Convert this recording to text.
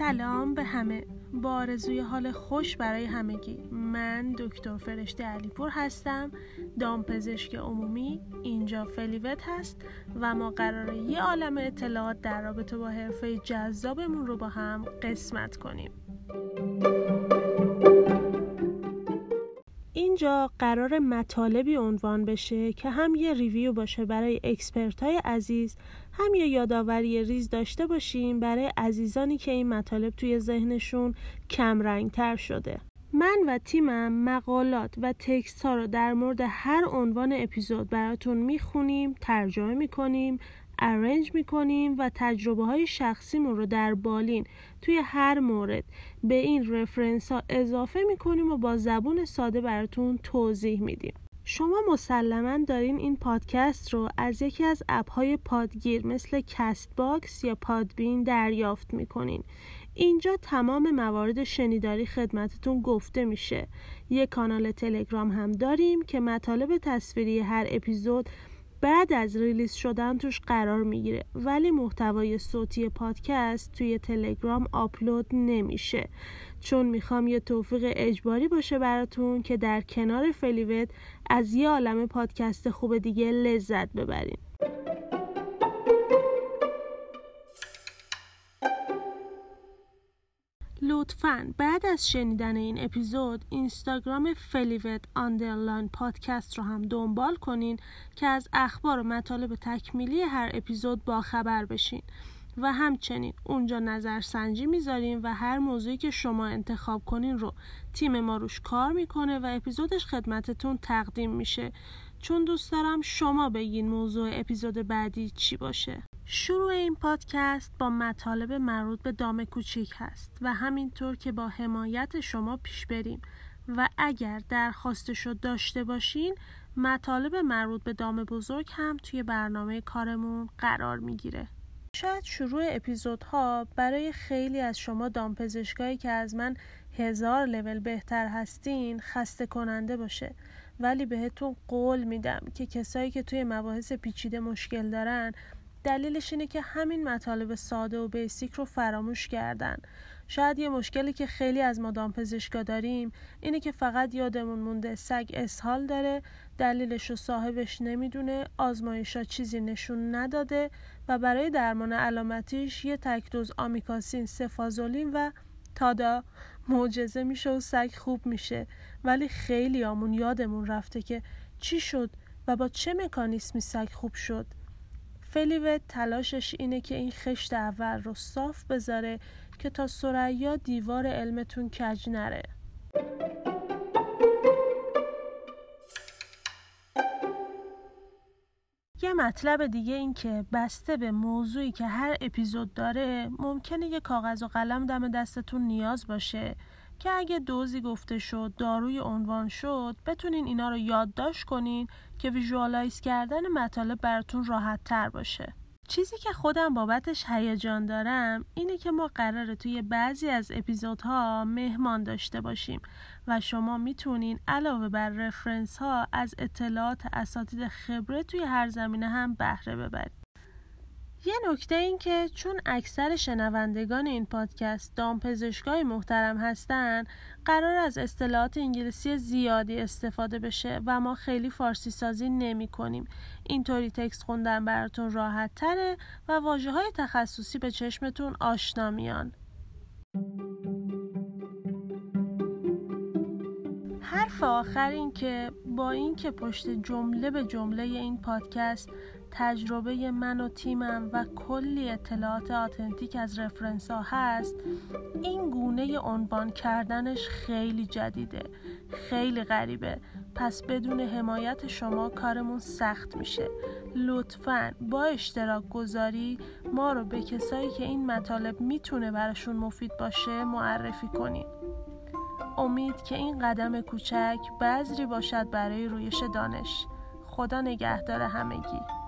سلام به همه. با آرزوی حال خوش برای همگی. من دکتر فرشته علیپور هستم. دامپزشک عمومی اینجا فلیوت هست و ما قراره یه عالم اطلاعات در رابطه با حرفه جذابمون رو با هم قسمت کنیم. اینجا قراره مطالبی عنوان بشه که هم یه review باشه برای expert های عزیز هم یه یادآوری ریز داشته باشیم برای عزیزانی که این مطالب توی ذهنشون کم تر شده. من و تیمم مقالات و تکست ها رو در مورد هر عنوان اپیزود براتون می‌خونیم ترجمه می‌کنیم ارنج می‌کنیم و تجربه های شخصیمون رو در بالین توی هر مورد به این رفرنس ها اضافه می‌کنیم و با زبون ساده براتون توضیح میدیم. شما مسلما دارین این پادکست رو از یکی از app های پادگیر مثل Castbox یا Podbean دریافت می‌کنین. اینجا تمام موارد شنیداری خدمتتون گفته میشه. یه کانال تلگرام هم داریم که مطالب تصویری هر اپیزود بعد از release شدن توش قرار می‌گیره. ولی محتوای صوتی پادکست توی تلگرام آپلود نمیشه. چون می‌خوام یه توفیق اجباری باشه براتون که در کنار فلیوت از یه عالم پادکست خوب دیگه لذت ببرین. لطفا بعد از شنیدن این اپیزود اینستاگرام فلیوت underline پادکست رو هم دنبال کنین که از اخبار و مطالب تکمیلی هر اپیزود با خبر بشین. و همچنین اونجا نظرسنجی می‌ذاریم و هر موضوعی که شما انتخاب کنین رو تیم ما روش کار می‌کنه و اپیزودش خدمتتون تقدیم میشه. چون دوست دارم شما بگین موضوع اپیزود بعدی چی باشه. شروع این پادکست با مطالب مربوط به دام کوچیک هست و همینطور که با حمایت شما پیش بریم. و اگر درخواستش داشته باشین مطالب مربوط به دام بزرگ هم توی برنامه کارمون قرار می‌گیره. شاید شروع اپیزودها برای خیلی از شما دامپزشکایی که از من هزار لول بهتر هستین خسته کننده باشه. ولی بهتون قول میدم که کسایی که توی مباحث پیچیده مشکل دارن دلیلش اینه که همین مطالب ساده و بیسیک رو فراموش کردن. شاید یه مشکلی که خیلی از ما دامپزشکا داریم اینه که فقط یادمون مونده سگ اسهال داره دلیلش رو صاحبش نمی‌دونه آزمایشا چیزی نشون نداده و برای درمان علامتیش یه تکدوز آمیکاسین سفازولین و تادا. معجزه میشه و سگ خوب میشه. ولی خیلی آمون یادمون رفته که چی شد و با چه مکانیسمی سگ خوب شد. فلیوت تلاشش اینه که این خشت اول رو صاف بذاره که تا سریا دیوار علمتون کج نره. مطلب دیگه این که بسته به موضوعی که هر اپیزود داره ممکنه یه کاغذ و قلم دم دستتون نیاز باشه که اگه دوزی گفته شد دارویی عنوان شد بتونین اینا رو یادداشت کنین که visualize کردن مطالب براتون راحت تر باشه. چیزی که خودم بابتش هیجان دارم اینه که ما قراره توی بعضی از اپیزودها مهمان داشته باشیم و شما می‌تونین علاوه بر reference ها از اطلاعات اساتید خبره توی هر زمینه هم بهره ببرید. یه نکته این که چون اکثر شنوندگان این پادکست دامپزشکای محترم هستن قرار از اصطلاحات انگلیسی زیادی استفاده بشه و ما خیلی فارسی سازی نمی کنیم. اینطوری تکست خوندن براتون راحت تره و واجه های تخصصی به چشمتون آشنا میان. حرف آخر این که با اینکه پشت جمله به جمله این پادکست تجربه من و تیمم و کلی اطلاعات آتنتیک از رفرنس ها هست این گونه عنوان کردنش خیلی جدیده خیلی غریبه. پس بدون حمایت شما کارمون سخت میشه. لطفا با اشتراک گذاری ما رو به کسایی که این مطالب می‌تونه براشون مفید باشه معرفی کنید امید که این قدم کوچک بذری باشد برای رویش دانش. خدا نگهدار همگی.